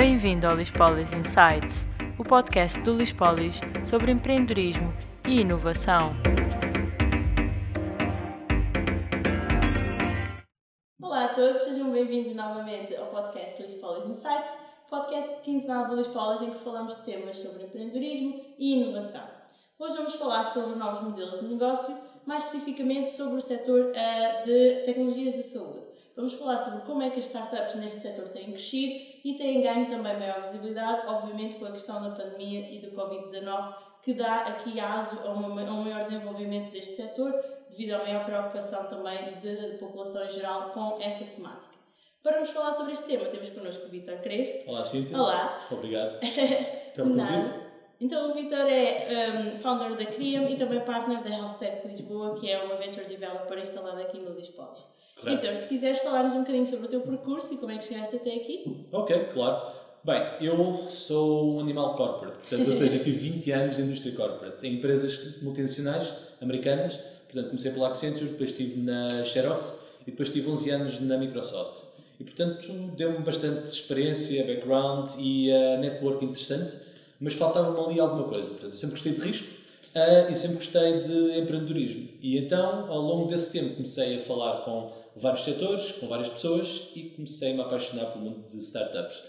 Bem-vindo ao Lispolis Insights, o podcast do Lispolis sobre empreendedorismo e inovação. Olá a todos, sejam bem-vindos novamente ao podcast Lispolis Insights, podcast quinzenal do Lispolis em que falamos de temas sobre empreendedorismo e inovação. Hoje vamos falar sobre novos modelos de negócio, mais especificamente sobre o setor uh, de tecnologias de saúde. Vamos falar sobre como é que as startups neste setor têm crescido e têm ganho também maior visibilidade, obviamente com a questão da pandemia e do Covid-19, que dá aqui aso a, uma, a um maior desenvolvimento deste setor, devido à maior preocupação também da população em geral com esta temática. Para nos falar sobre este tema, temos connosco o Vitor Crespo. Olá, Cíntia. Olá. Obrigado pelo convite. Então, o Vitor é um, founder da Criam e também partner da Health Tech Lisboa, que é uma venture developer instalada aqui no Lisboa. Vitor, se quiseres falar-nos um bocadinho sobre o teu percurso e como é que chegaste até aqui. Ok, claro. Bem, eu sou um animal corporate, portanto, ou seja, estive 20 anos na indústria corporate, em empresas multinacionais americanas, portanto, comecei pela Accenture, depois estive na Xerox e depois estive 11 anos na Microsoft. E, portanto, deu-me bastante experiência, background e uh, network interessante, mas faltava-me ali alguma coisa. Portanto, eu sempre gostei de risco uh, e sempre gostei de empreendedorismo. E então, ao longo desse tempo, comecei a falar com vários setores, com várias pessoas e comecei a me apaixonar pelo mundo de startups.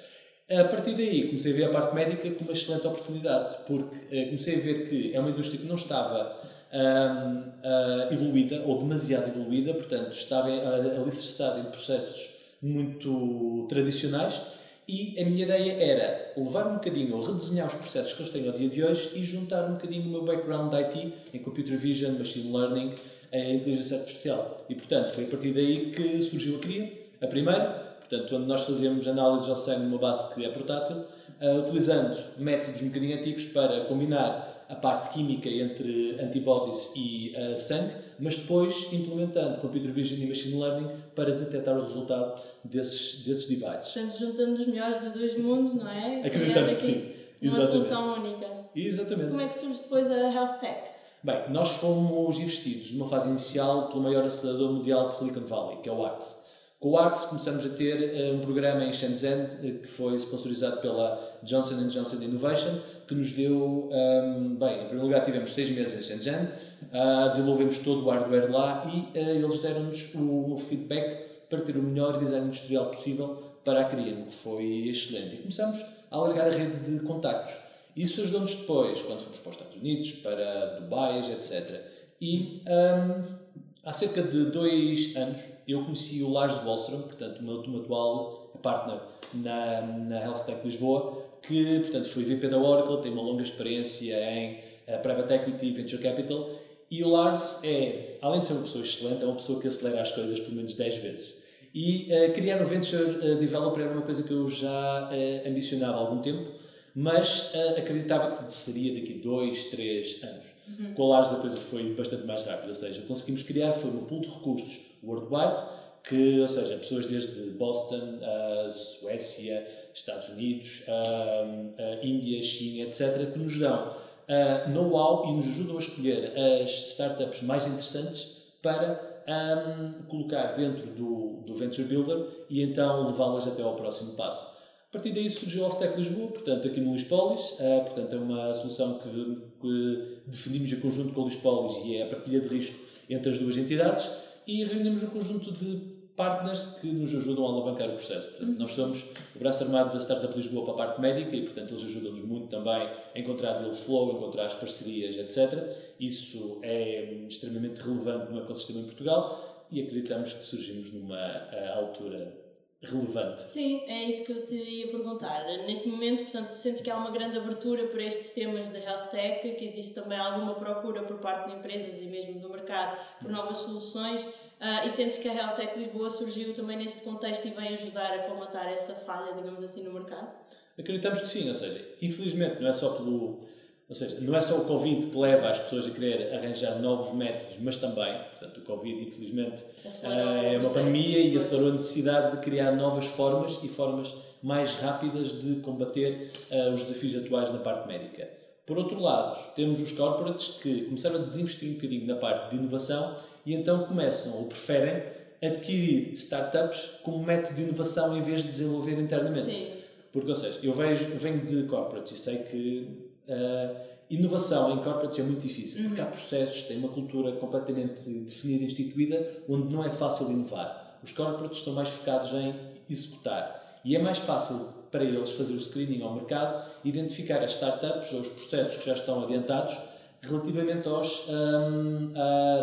A partir daí comecei a ver a parte médica como uma excelente oportunidade, porque uh, comecei a ver que é uma indústria que não estava uh, evoluída ou demasiado evoluída, portanto estava uh, alicerçada em processos muito tradicionais e a minha ideia era levar um bocadinho, ou redesenhar os processos que eles têm ao dia de hoje e juntar um bocadinho o meu background de IT em Computer Vision, Machine Learning a inteligência artificial. E, portanto, foi a partir daí que surgiu a CRIA, a primeira, portanto, onde nós fazíamos análises ao sangue numa base que é portátil, uh, utilizando métodos um bocadinho antigos para combinar a parte química entre antibodies e uh, sangue, mas depois implementando computer vision e machine learning para detectar o resultado desses, desses devices. Portanto, juntando os melhores dos dois mundos, não é? Acreditamos que sim. Uma Exatamente. solução única. Exatamente. Como é que surge depois a Health Tech? Bem, nós fomos investidos numa fase inicial pelo maior acelerador mundial de Silicon Valley, que é o AXE. Com o AXE começamos a ter uh, um programa em Shenzhen, uh, que foi sponsorizado pela Johnson Johnson Innovation, que nos deu, um, bem, em primeiro lugar tivemos seis meses em Shenzhen, uh, desenvolvemos todo o hardware lá e eles deram-nos o feedback para ter o melhor design industrial possível para a Criano, que foi excelente. E começamos a alargar a rede de contactos. Isso ajudou-nos depois, quando fomos para os Estados Unidos, para Dubai, etc. E um, há cerca de dois anos eu conheci o Lars Wallström, portanto, o meu, meu atual partner na, na Health Tech Lisboa, que portanto, foi VP da Oracle, tem uma longa experiência em uh, Private Equity e Venture Capital. E o Lars é, além de ser uma pessoa excelente, é uma pessoa que acelera as coisas pelo menos 10 vezes. E uh, criar um Venture uh, Developer era uma coisa que eu já ambicionava há algum tempo mas uh, acreditava que seria daqui dois, três anos. Uhum. Com a Lars a coisa foi bastante mais rápida, ou seja, conseguimos criar foi um pool de recursos worldwide, que, ou seja, pessoas desde Boston, uh, Suécia, Estados Unidos, uh, Índia, China, etc., que nos dão know-how e nos ajudam a escolher as startups mais interessantes para um, colocar dentro do, do Venture Builder e então levá-las até ao próximo passo. A partir daí surgiu o Allstack Lisboa, portanto, aqui no Lispolis. Uh, portanto, é uma solução que, que definimos em conjunto com o Lispolis e é a partilha de risco entre as duas entidades e reunimos um conjunto de partners que nos ajudam a alavancar o processo. Portanto, nós somos o braço armado da Startup Lisboa para a parte médica e, portanto, eles ajudam-nos muito também a encontrar deal flow, encontrar as parcerias, etc. Isso é extremamente relevante no ecossistema em Portugal e acreditamos que surgimos numa uh, altura relevante. Sim, é isso que eu te ia perguntar. Neste momento, portanto, sentes que há uma grande abertura para estes temas de health tech, que existe também alguma procura por parte de empresas e mesmo do mercado por novas soluções, uh, e sentes que a Health Tech Lisboa surgiu também nesse contexto e vem ajudar a comatar essa falha, digamos assim, no mercado? Acreditamos que sim, ou seja, infelizmente não é só pelo ou seja, não é só o Covid que leva as pessoas a querer arranjar novos métodos, mas também, portanto, o Covid, infelizmente, é uma pandemia e acelerou a necessidade de criar novas formas e formas mais rápidas de combater uh, os desafios atuais na parte médica. Por outro lado, temos os corporates que começaram a desinvestir um bocadinho na parte de inovação e então começam ou preferem adquirir startups como método de inovação em vez de desenvolver internamente. Sim Porque, ou seja, eu vejo, eu venho de corporates e sei que uh, inovação em corporates é muito difícil, porque há processos, tem uma cultura completamente definida e instituída, onde não é fácil inovar. Os corporates estão mais focados em executar. E é mais fácil para eles fazer o screening ao mercado, identificar as startups ou os processos que já estão adiantados relativamente aos um,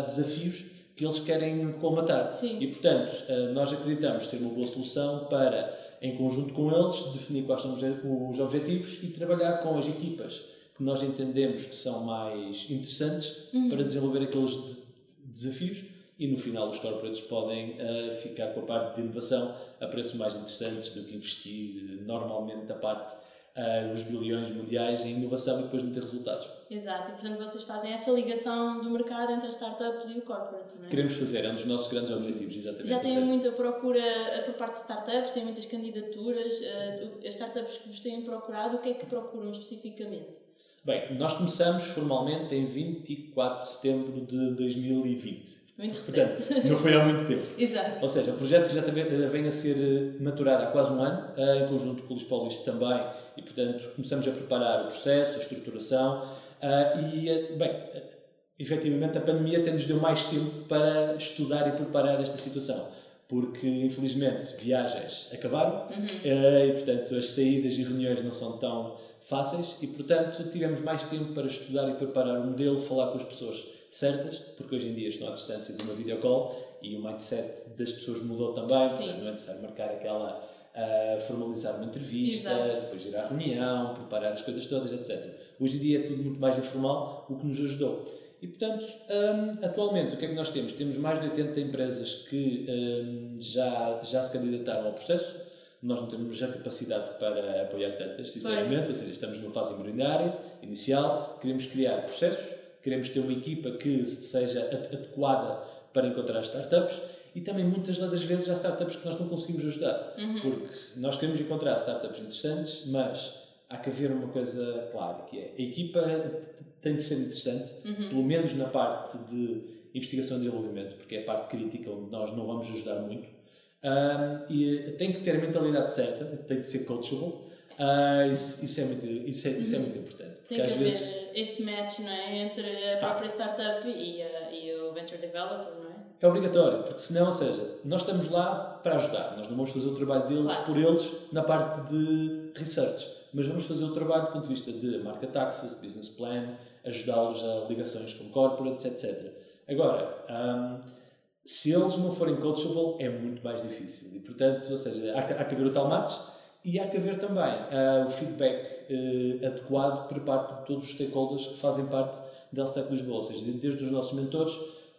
desafios que eles querem colmatar. Sim. E, portanto, uh, nós acreditamos ter uma boa solução para, em conjunto com eles, definir quais são os objetivos e trabalhar com as equipas que nós entendemos que são mais interessantes Uhum. para desenvolver aqueles de- desafios e no final os corporates podem uh, ficar com a parte de inovação a preços mais interessantes do que investir uh, normalmente a parte uh, os bilhões mundiais em inovação e depois não ter resultados. Exato, e portanto vocês fazem essa ligação do mercado entre as startups e o corporate, não é? Queremos fazer, é um dos nossos grandes objetivos, exatamente. Já seja, muita procura eh, por parte de startups, têm muitas candidaturas. eh, As startups que vos têm procurado, o que é que procuram especificamente? Bem, nós começamos formalmente em 24 de setembro de 2020. Muito recente. Portanto, não foi há muito tempo. Exato. Ou seja, o projeto que já vem a ser eh, maturado há quase um ano, eh, em conjunto com o Lispolis também, e portanto começamos a preparar o processo, a estruturação, eh, e, bem, efetivamente a pandemia até nos deu mais tempo para estudar e preparar esta situação, porque infelizmente viagens acabaram, Uhum. e portanto as saídas e reuniões não são tão fáceis, e portanto tivemos mais tempo para estudar e preparar o modelo, falar com as pessoas certas, porque hoje em dia estão à distância de uma videocall e o mindset das pessoas mudou também, não é necessário marcar aquela, ah, formalizar uma entrevista, Exato. depois ir à reunião, preparar as coisas todas, etc. Hoje em dia é tudo muito mais informal, o que nos ajudou. E portanto, hum, atualmente, o que é que nós temos? Temos mais de 80 empresas que hum, já, já se candidataram ao processo. Nós não temos a capacidade para apoiar tantas, sinceramente, ou seja, estamos numa fase embrionária, inicial, queremos criar processos, queremos ter uma equipa que seja ade- adequada para encontrar startups e também muitas das vezes há startups que nós não conseguimos ajudar, Uhum. porque nós queremos encontrar startups interessantes, mas há que haver uma coisa clara, que é a equipa tem de ser interessante, Uhum. pelo menos na parte de investigação e desenvolvimento, porque é a parte crítica onde nós não vamos ajudar muito. Ahm, e tem que ter a mentalidade certa, tem que ser coachable. Ah, isso, isso é muito, isso é, isso é muito importante. Porque Tem que às haver vezes esse match não é? entre a própria startup e, a- e o venture developer, não é? é obrigatório, porque senão, ou seja, nós estamos lá para ajudar, nós não vamos fazer o trabalho deles Claro. por eles na parte de research, mas vamos fazer o trabalho do ponto de vista de market access, business plan, ajudá-los a ligações com corporates, etc. Agora, ahm, se eles não forem coachable, é muito mais difícil. E, portanto, ou seja, há, há que haver o tal match e há que haver também ah, o feedback eh, adequado por parte de todos os stakeholders que fazem parte da LSTEC Lisboa, ou seja, desde os nossos mentores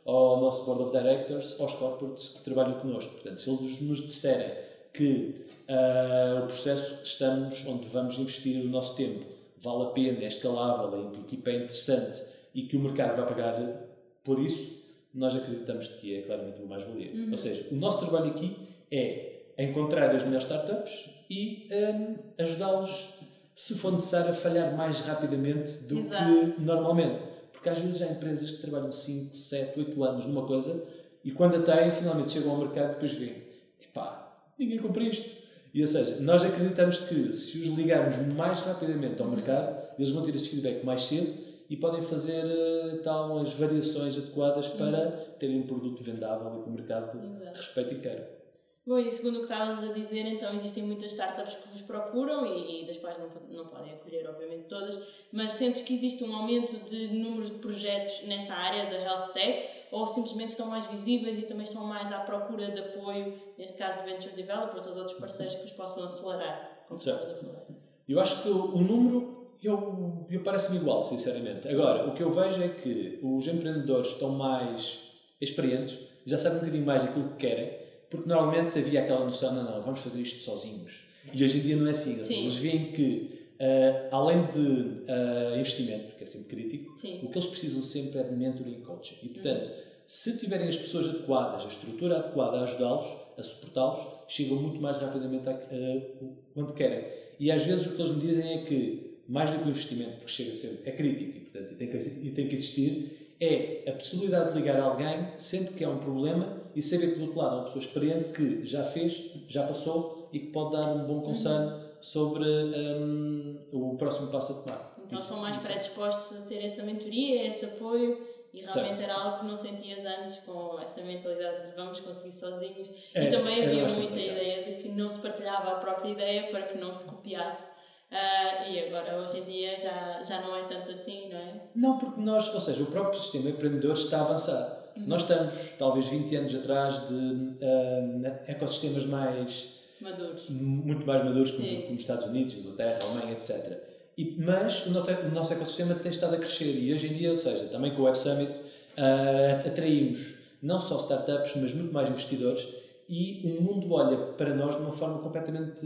ao nosso Board of Directors, aos corporates que trabalham connosco. Portanto, se eles nos disserem que ah, o processo que estamos, onde vamos investir o nosso tempo, vale a pena, é escalável, a equipa é interessante e que o mercado vai pagar por isso, nós acreditamos que é claramente uma mais-valia. Uhum. Ou seja, o nosso trabalho aqui é encontrar as melhores startups e hum, ajudá-los, se for necessário, a falhar mais rapidamente do Exato. que normalmente. Porque às vezes há empresas que trabalham 5, 7, 8 anos numa coisa e quando a têm, finalmente chegam ao mercado e depois veem, epá, ninguém compra isto. E ou seja, nós acreditamos que se os ligarmos mais rapidamente ao mercado, eles vão ter esse feedback mais cedo e podem fazer tal as variações adequadas para terem um produto vendável e que o mercado Exato. respeite e queira. Bom, e segundo o que estavas a dizer, então existem muitas startups que vos procuram e, e das quais não, não podem acolher, obviamente, todas, mas sentes que existe um aumento de número de projetos nesta área da Health Tech ou simplesmente estão mais visíveis e também estão mais à procura de apoio, neste caso de venture developers ou de outros parceiros que os possam acelerar, como Certo. estavas a falar? Eu acho que o número eu, eu parece-me igual, sinceramente. Agora, o que eu vejo é que os empreendedores estão mais experientes, já sabem um bocadinho mais daquilo que querem, porque normalmente havia aquela noção, não, não, vamos fazer isto sozinhos. E hoje em dia não é assim. assim Sim. eles veem que, ah, além de ah, investimento, que é sempre crítico, Sim. o que eles precisam sempre é de mentoring e coaching. E, portanto, se tiverem as pessoas adequadas, a estrutura adequada a ajudá-los, a suportá-los, chegam muito mais rapidamente a, a- onde querem. E às vezes o que eles me dizem é que, mais do que o investimento, porque chega a ser, é crítico e, portanto, e tem, que, e tem que existir, é a possibilidade de ligar alguém sempre que há um problema e saber que do outro lado há uma pessoa experiente que já fez, já passou e que pode dar um bom conselho sobre um, o próximo passo a tomar. Então Isso- são mais isso. predispostos a ter essa mentoria, esse apoio e realmente Certo. era algo que não sentias antes com essa mentalidade de vamos conseguir sozinhos. É, e também havia muita ideia de que não se partilhava a própria ideia para que não se copiasse. Ah, e agora, hoje em dia, já, já não é tanto assim, não é? Não, porque nós, ou seja, o próprio sistema empreendedor está a avançar. Nós estamos, talvez 20 anos atrás, de um, ecossistemas mais Maduros. muito mais maduros como, como os Estados Unidos, Inglaterra, Alemanha, etc. E, mas o nosso, o nosso ecossistema tem estado a crescer e hoje em dia, ou seja, também com o Web Summit, ah, atraímos não só startups, mas muito mais investidores e o mundo olha para nós de uma forma completamente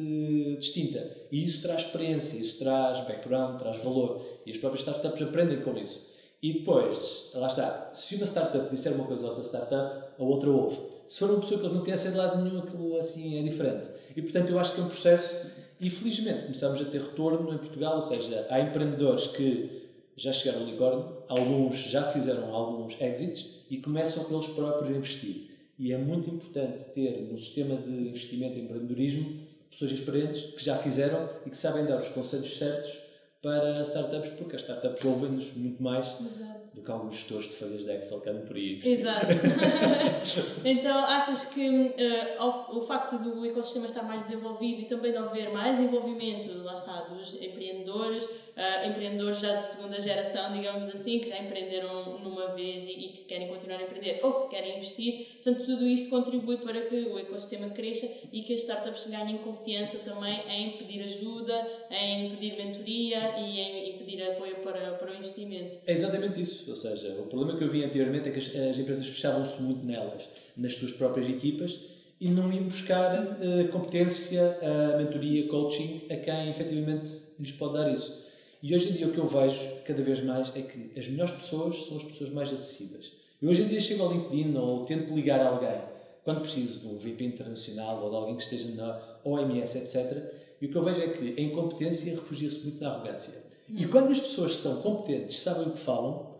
distinta. E isso traz experiência, isso traz background, traz valor e as próprias startups aprendem com isso. E depois, lá está, se uma startup disser uma coisa a outra startup, a outra ouve. Se for uma pessoa que eles não conhecem de lado nenhum, aquilo assim é diferente. E portanto eu acho que é um processo, e felizmente começamos a ter retorno em Portugal, ou seja, há empreendedores que já chegaram ao unicórnio, alguns já fizeram alguns exits e começam eles próprios a investir. E é muito importante ter no sistema de investimento em empreendedorismo pessoas experientes que já fizeram e que sabem dar os conselhos certos para startups, porque as startups ouvem-nos muito mais Exato. do que alguns gestores de folhas de Excel que andam por aí. Exato. então, achas que ao- o facto do ecossistema estar mais desenvolvido e também de haver mais envolvimento, lá está, dos empreendedores, eh, empreendedores já de segunda geração, digamos assim, que já empreenderam numa vez e, e que querem continuar a empreender ou que querem investir, portanto, tudo isto contribui para que o ecossistema cresça e que as startups ganhem confiança também em pedir ajuda, em pedir mentoria e em, pedir apoio para, para o investimento. É exatamente isso. Ou seja, o problema que eu vi anteriormente é que as, as empresas fechavam-se muito nelas, nas suas próprias equipas, e não iam buscar eh, competência, a mentoria, coaching a quem efetivamente lhes pode dar isso. E hoje em dia o que eu vejo cada vez mais é que as melhores pessoas são as pessoas mais acessíveis. Eu hoje em dia chego ao LinkedIn ou tento ligar a alguém quando preciso de um VP internacional ou de alguém que esteja na OMS, etc. E o que eu vejo é que a incompetência refugia-se muito na arrogância. E quando as pessoas são competentes, sabem o que falam,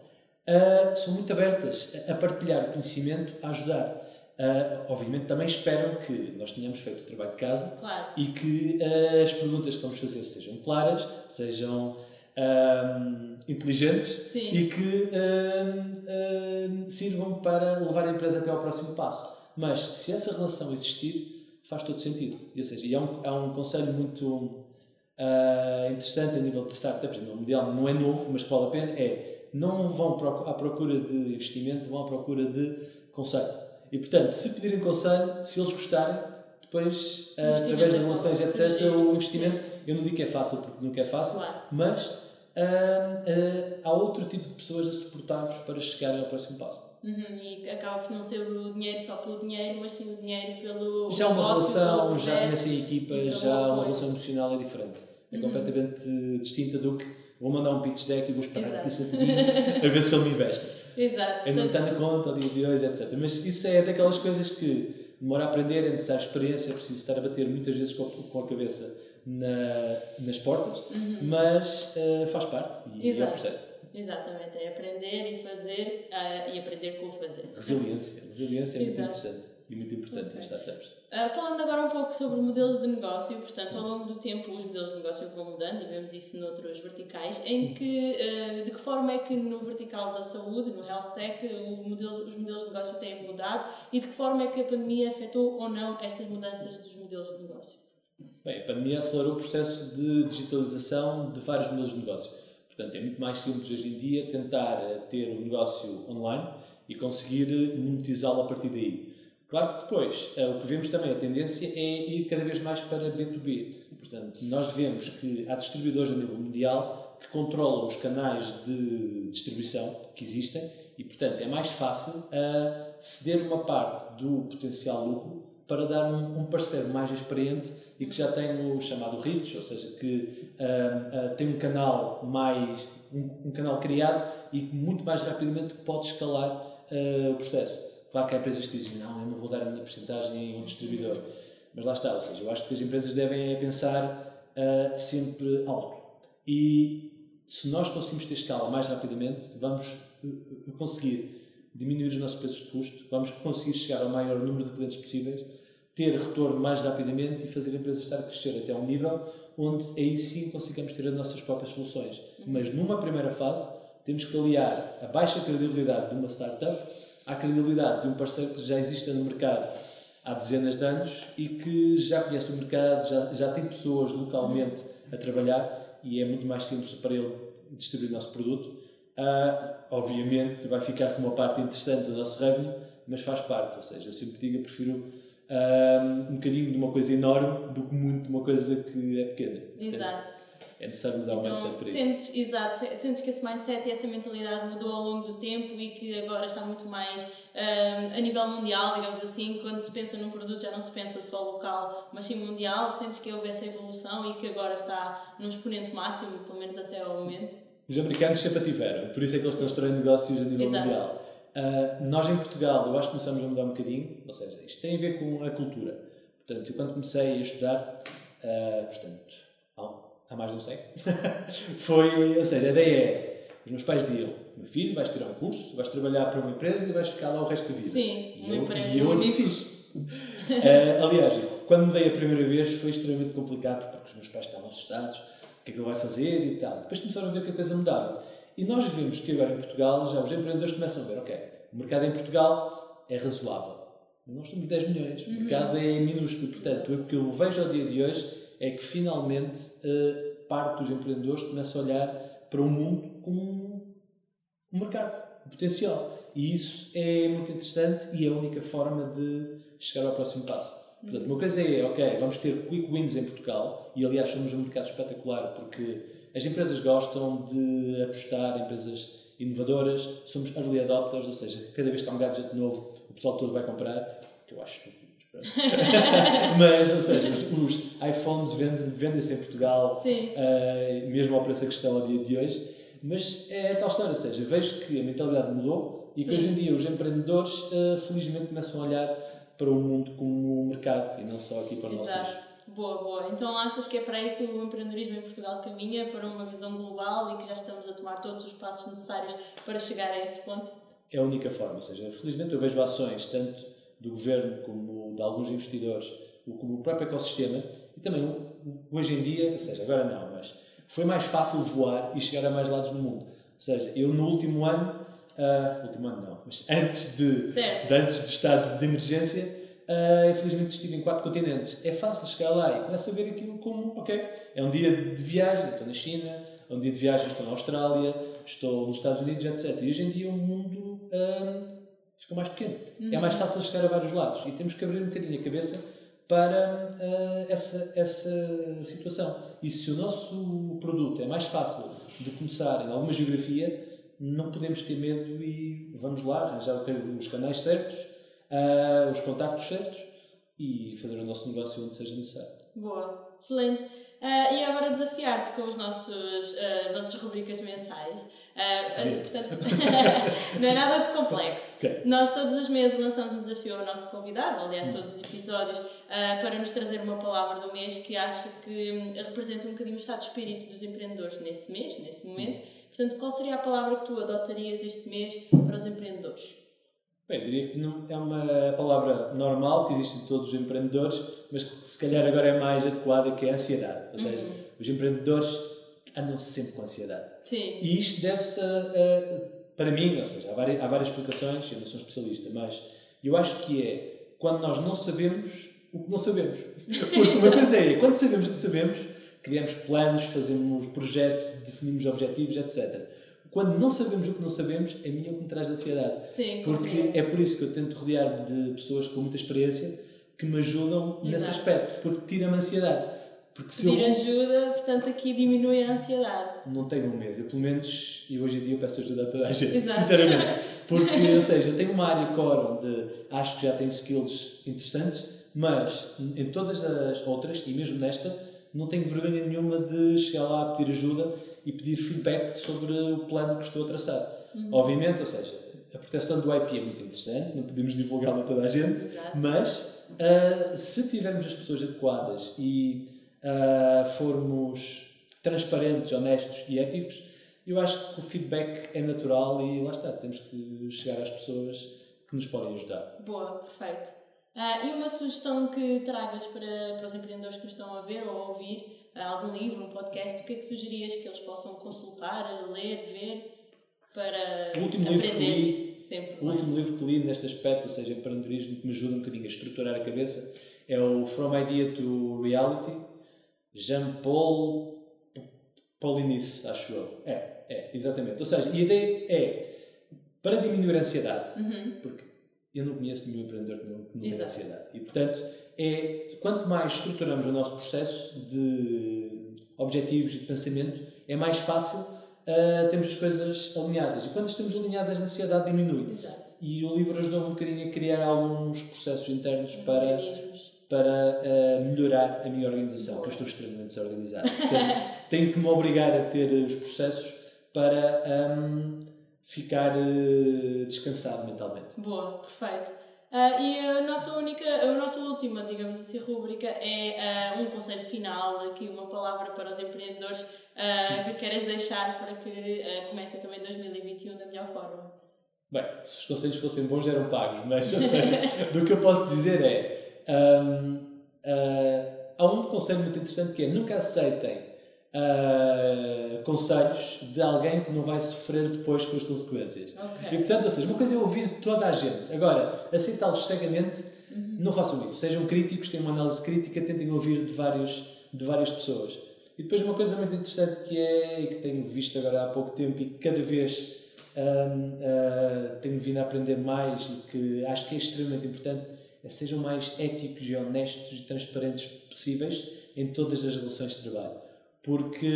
ah, são muito abertas a partilhar conhecimento, a ajudar. Ah, obviamente também esperam que nós tenhamos feito o trabalho de casa Claro. e que ah, as perguntas que vamos fazer sejam claras, sejam ahm, inteligentes Sim. e que ahm, ahm, sirvam para levar a empresa até ao próximo passo. Mas se essa relação existir, faz todo sentido. E, ou seja, há um, há um conselho muito ah, interessante a nível de startups, nível mundial, não é novo, mas que vale a pena, é não vão à procura de investimento, vão à procura de conselho. E, portanto, se pedirem conselho, se eles gostarem, depois, ah, através de é relações, etc., o investimento, eu não digo que é fácil, porque nunca é fácil, Claro. mas ah, ah, há outro tipo de pessoas a suportar-vos para chegarem ao próximo passo. Uhum, e acaba por não ser o dinheiro só pelo dinheiro, mas sim o dinheiro pelo Já uma negócio, relação, já equipas, Então, já uma relação emocional é diferente. É Uhum. completamente distinta do que vou mandar um pitch deck e vou esperar Exato. que isso a ver se ele me investe. Exato. Eu não tenho conta ao dia de hoje, etc. Mas isso é daquelas coisas que demora a aprender, é necessário experiência, é preciso estar a bater muitas vezes com a, com a cabeça na, nas portas, mas eh, faz parte e é o Exato. processo. Exatamente, é aprender e fazer ah, e aprender com o fazer. Resiliência. Resiliência é muito interessante e muito importante Ok. nas startups. Ah, falando agora um pouco sobre modelos de negócio, portanto, ao longo do tempo os modelos de negócio vão mudando e vemos isso noutros verticais, em que, ah, de que forma é que no vertical da saúde, no health tech, o modelo, os modelos de negócio têm mudado e de que forma é que a pandemia afetou ou não estas mudanças dos modelos de negócio? Bem, a pandemia acelerou o processo de digitalização de vários modelos de negócio. Portanto, é muito mais simples hoje em dia tentar eh, ter o negócio online e conseguir eh, monetizá-lo a partir daí. Claro que depois, eh, o que vemos também, a tendência é ir cada vez mais para B2B. Portanto, nós vemos que há distribuidores a nível mundial que controlam os canais de distribuição que existem e, portanto, é mais fácil ceder uma parte do potencial lucro para dar um, um parceiro mais experiente e que já tem o chamado reach, ou seja, que ah, ah, tem um canal mais um, um canal criado e que muito mais rapidamente pode escalar ah, o processo. Claro que há empresas que dizem não, eu não vou dar a minha porcentagem a um distribuidor, mas lá está, ou seja, eu acho que as empresas devem é pensar sempre alto. E se nós conseguimos ter escala mais rapidamente, vamos conseguir diminuir os nossos preços de custo, vamos conseguir chegar ao maior número de clientes possíveis, ter retorno mais rapidamente e fazer a empresa estar a crescer até um nível onde aí sim consigamos ter as nossas próprias soluções. Mas numa primeira fase, temos que aliar a baixa credibilidade de uma startup à credibilidade de um parceiro que já existe no mercado há dezenas de anos e que já conhece o mercado, já, já tem pessoas localmente a trabalhar e é muito mais simples para ele distribuir o nosso produto. Uh, obviamente vai ficar com uma parte interessante do nosso revenue, mas faz parte, ou seja, eu sempre digo, eu prefiro uh, um bocadinho de uma coisa enorme do que muito de uma coisa que é pequena. Exato é necessário mudar então, o mindset para sentes, isso. Exato, sentes que esse mindset e essa mentalidade mudou ao longo do tempo e que agora está muito mais um, a nível mundial, digamos assim, quando se pensa num produto já não se pensa só local, mas sim mundial, sentes que houve essa evolução e que agora está num exponente máximo, pelo menos até ao momento? Os americanos sempre a tiveram, por isso é que eles constroem negócios a nível Exato. mundial. Uh, nós em Portugal, eu acho que começamos a mudar um bocadinho, ou seja, isto tem a ver com a cultura. Portanto, eu quando comecei a estudar, uh, portanto, há mais de um século, foi, ou seja, a ideia é, os meus pais diziam, meu filho, vais tirar um curso, vais trabalhar para uma empresa e vais ficar lá o resto da vida. Sim, e eu, e eu assim fiz. uh, aliás, quando mudei a primeira vez foi extremamente complicado porque os meus pais estavam assustados, que é que ele vai fazer e tal. Depois começaram a ver que a coisa mudava. E nós vimos que agora em Portugal já os empreendedores começam a ver, ok, o mercado em Portugal é razoável. Nós somos 10 milhões, o uhum. mercado é minúsculo. Portanto, o que eu vejo ao dia de hoje é que finalmente uh, parte dos empreendedores começa a olhar para o mundo como um mercado, um potencial. E isso é muito interessante e é a única forma de chegar ao próximo passo. Portanto, uma coisa é, ok, vamos ter quick wins em Portugal, e aliás somos um mercado espetacular porque as empresas gostam de apostar, empresas inovadoras, somos early adopters, ou seja, cada vez que há um gadget novo, o pessoal todo vai comprar, que eu acho mas, ou seja, os, iPhones vendem-se vendem em Portugal, uh, mesmo ao preço que estão ao dia de hoje. Mas é a tal história, ou seja, vejo que a mentalidade mudou e Sim. que hoje em dia os empreendedores, uh, felizmente, começam a olhar para o mundo como um mercado e não só aqui para o nosso Exato. Boa, boa. Então achas que é para aí que o empreendedorismo em Portugal caminha para uma visão global e que já estamos a tomar todos os passos necessários para chegar a esse ponto? É a única forma, ou seja, felizmente eu vejo ações tanto do governo, como de alguns investidores, como o próprio ecossistema, e também hoje em dia, ou seja, agora não, mas foi mais fácil voar e chegar a mais lados no mundo. Ou seja, eu no último ano, uh, último ano não, mas antes, de, de antes do estado de emergência, uh, infelizmente estive em quatro continentes. É fácil chegar lá e começo a ver aquilo como, ok, é um dia de viagem, estou na China, é um dia de viagem, estou na Austrália, estou nos Estados Unidos, etc. E hoje em dia o mundo uh, ficou mais pequeno. Uhum. É mais fácil chegar a vários lados e temos que abrir um bocadinho a cabeça para uh, essa, essa situação. E se o nosso produto é mais fácil de começar em alguma geografia, não podemos ter medo e vamos lá arranjar os canais certos, uh, os contactos certos e fazer o nosso negócio onde seja necessário. Boa, excelente. Uh, e agora desafiar-te com os nossos, uh, as nossas rubricas mensais. Uh, portanto, não é nada de complexo. Okay. Nós todos os meses lançamos um desafio ao nosso convidado, aliás, todos os episódios, para nos trazer uma palavra do mês que acha que um, representa um bocadinho o estado de espírito dos empreendedores nesse mês, nesse momento. Portanto, qual seria a palavra que tu adotarias este mês para os empreendedores? Bem, diria que não, é uma palavra normal que existe em todos os empreendedores, mas que se calhar agora é mais adequada, que é a ansiedade. Ou seja, uhum. os empreendedores andam sempre com ansiedade. Sim. E isto deve-se, para mim, ou seja, há várias, há várias explicações, eu não sou especialista, mas eu acho que é quando nós não sabemos o que não sabemos. Porque uma coisa é, quando sabemos o que sabemos, criamos planos, fazemos projetos, definimos objetivos, etc quando não sabemos o que não sabemos, a mim é o que me traz ansiedade. Sim, porque é por isso que eu tento rodear de pessoas com muita experiência que me ajudam Exato. nesse aspecto, porque tira-me ansiedade. Porque se Pedir eu... ajuda, portanto, aqui diminui a ansiedade. Não tenho medo, eu, pelo menos, e hoje em dia eu peço ajuda a toda a gente, Exato. sinceramente. Porque, ou seja, eu tenho uma área core onde acho que já tenho skills interessantes, mas em todas as outras, e mesmo nesta, não tenho vergonha nenhuma de chegar lá a pedir ajuda e pedir feedback sobre o plano que estou a traçar. Uhum. Obviamente, ou seja, a proteção do IP é muito interessante, não podemos divulgá-la a toda a gente, Exato. mas uh, se tivermos as pessoas adequadas e uh, formos transparentes, honestos e éticos, eu acho que o feedback é natural e lá está, temos que chegar às pessoas que nos podem ajudar. Boa, perfeito. Uh, e uma sugestão que tragas para, para os empreendedores que nos estão a ver ou a ouvir, uh, algum livro, um podcast, o que é que sugerias que eles possam consultar, ler, ver, para o último aprender livro que li, sempre O mais? último livro que li neste aspecto, ou seja, empreendedorismo, que me ajuda um bocadinho a estruturar a cabeça, é o From Idea to Reality, Jean-Paul Paulinis, acho eu. É, é, exatamente. Ou seja, a ideia é, para diminuir a ansiedade, Uhum. porque eu não conheço nenhum empreendedor que não, que não tenha ansiedade. E, portanto, é, quanto mais estruturamos o nosso processo de objetivos e de pensamento, é mais fácil uh, termos as coisas alinhadas. E quando estamos alinhadas, a ansiedade diminui. Exato. E o livro ajudou um bocadinho a criar alguns processos internos para, Mecanismos. para uh, melhorar a minha organização, que eu estou extremamente desorganizado. Portanto, tenho que me obrigar a ter os processos para um, ficar uh, descansado mentalmente. Boa, perfeito. Ah, e a nossa única, a nossa última, digamos assim, rúbrica é ah, um conselho final, aqui uma palavra para os empreendedores ah, que queres deixar para que comece também 2021 da melhor forma. Bem, se os conselhos fossem bons eram pagos, mas ou seja, do que eu posso dizer é ah, há um conselho muito interessante que é nunca aceitem ah, conselhos de alguém que não vai sofrer depois com as consequências. E Ok. portanto, ou seja, uma coisa é ouvir toda a gente. Agora, aceitá-los cegamente, Uhum. não façam isso. Sejam críticos, tenham uma análise crítica, tentem ouvir de, vários, de várias pessoas. E depois uma coisa muito interessante que é, e que tenho visto agora há pouco tempo e que cada vez hum, ah, tenho vindo a aprender mais e que acho que é extremamente importante, é sejam mais éticos e honestos e transparentes possíveis em todas as relações de trabalho. Porque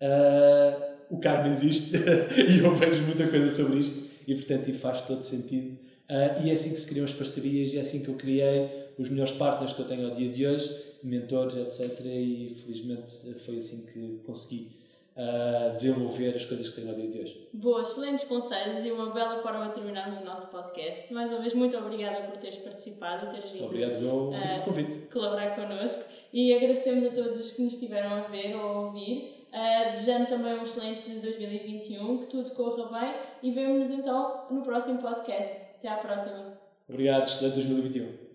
ah, o karma existe e eu vejo muita coisa sobre isto e portanto faz todo sentido. Ah, e é assim que se criam as parcerias e é assim que eu criei os melhores partners que eu tenho ao dia de hoje, mentores, etc. E felizmente foi assim que consegui ah, desenvolver as coisas que tenho ao dia de hoje. Boa, excelentes conselhos e uma bela forma de terminarmos o nosso podcast. Mais uma vez, muito obrigada por teres participado e teres vindo Obrigado eu, Ah, pelo convite. colaborar connosco e agradecemos a todos que nos estiveram a ver ou a ouvir, uh, desejando também um excelente 2021, que tudo corra bem e vemo-nos então no próximo podcast. Até à próxima! Obrigado, excelente 2021.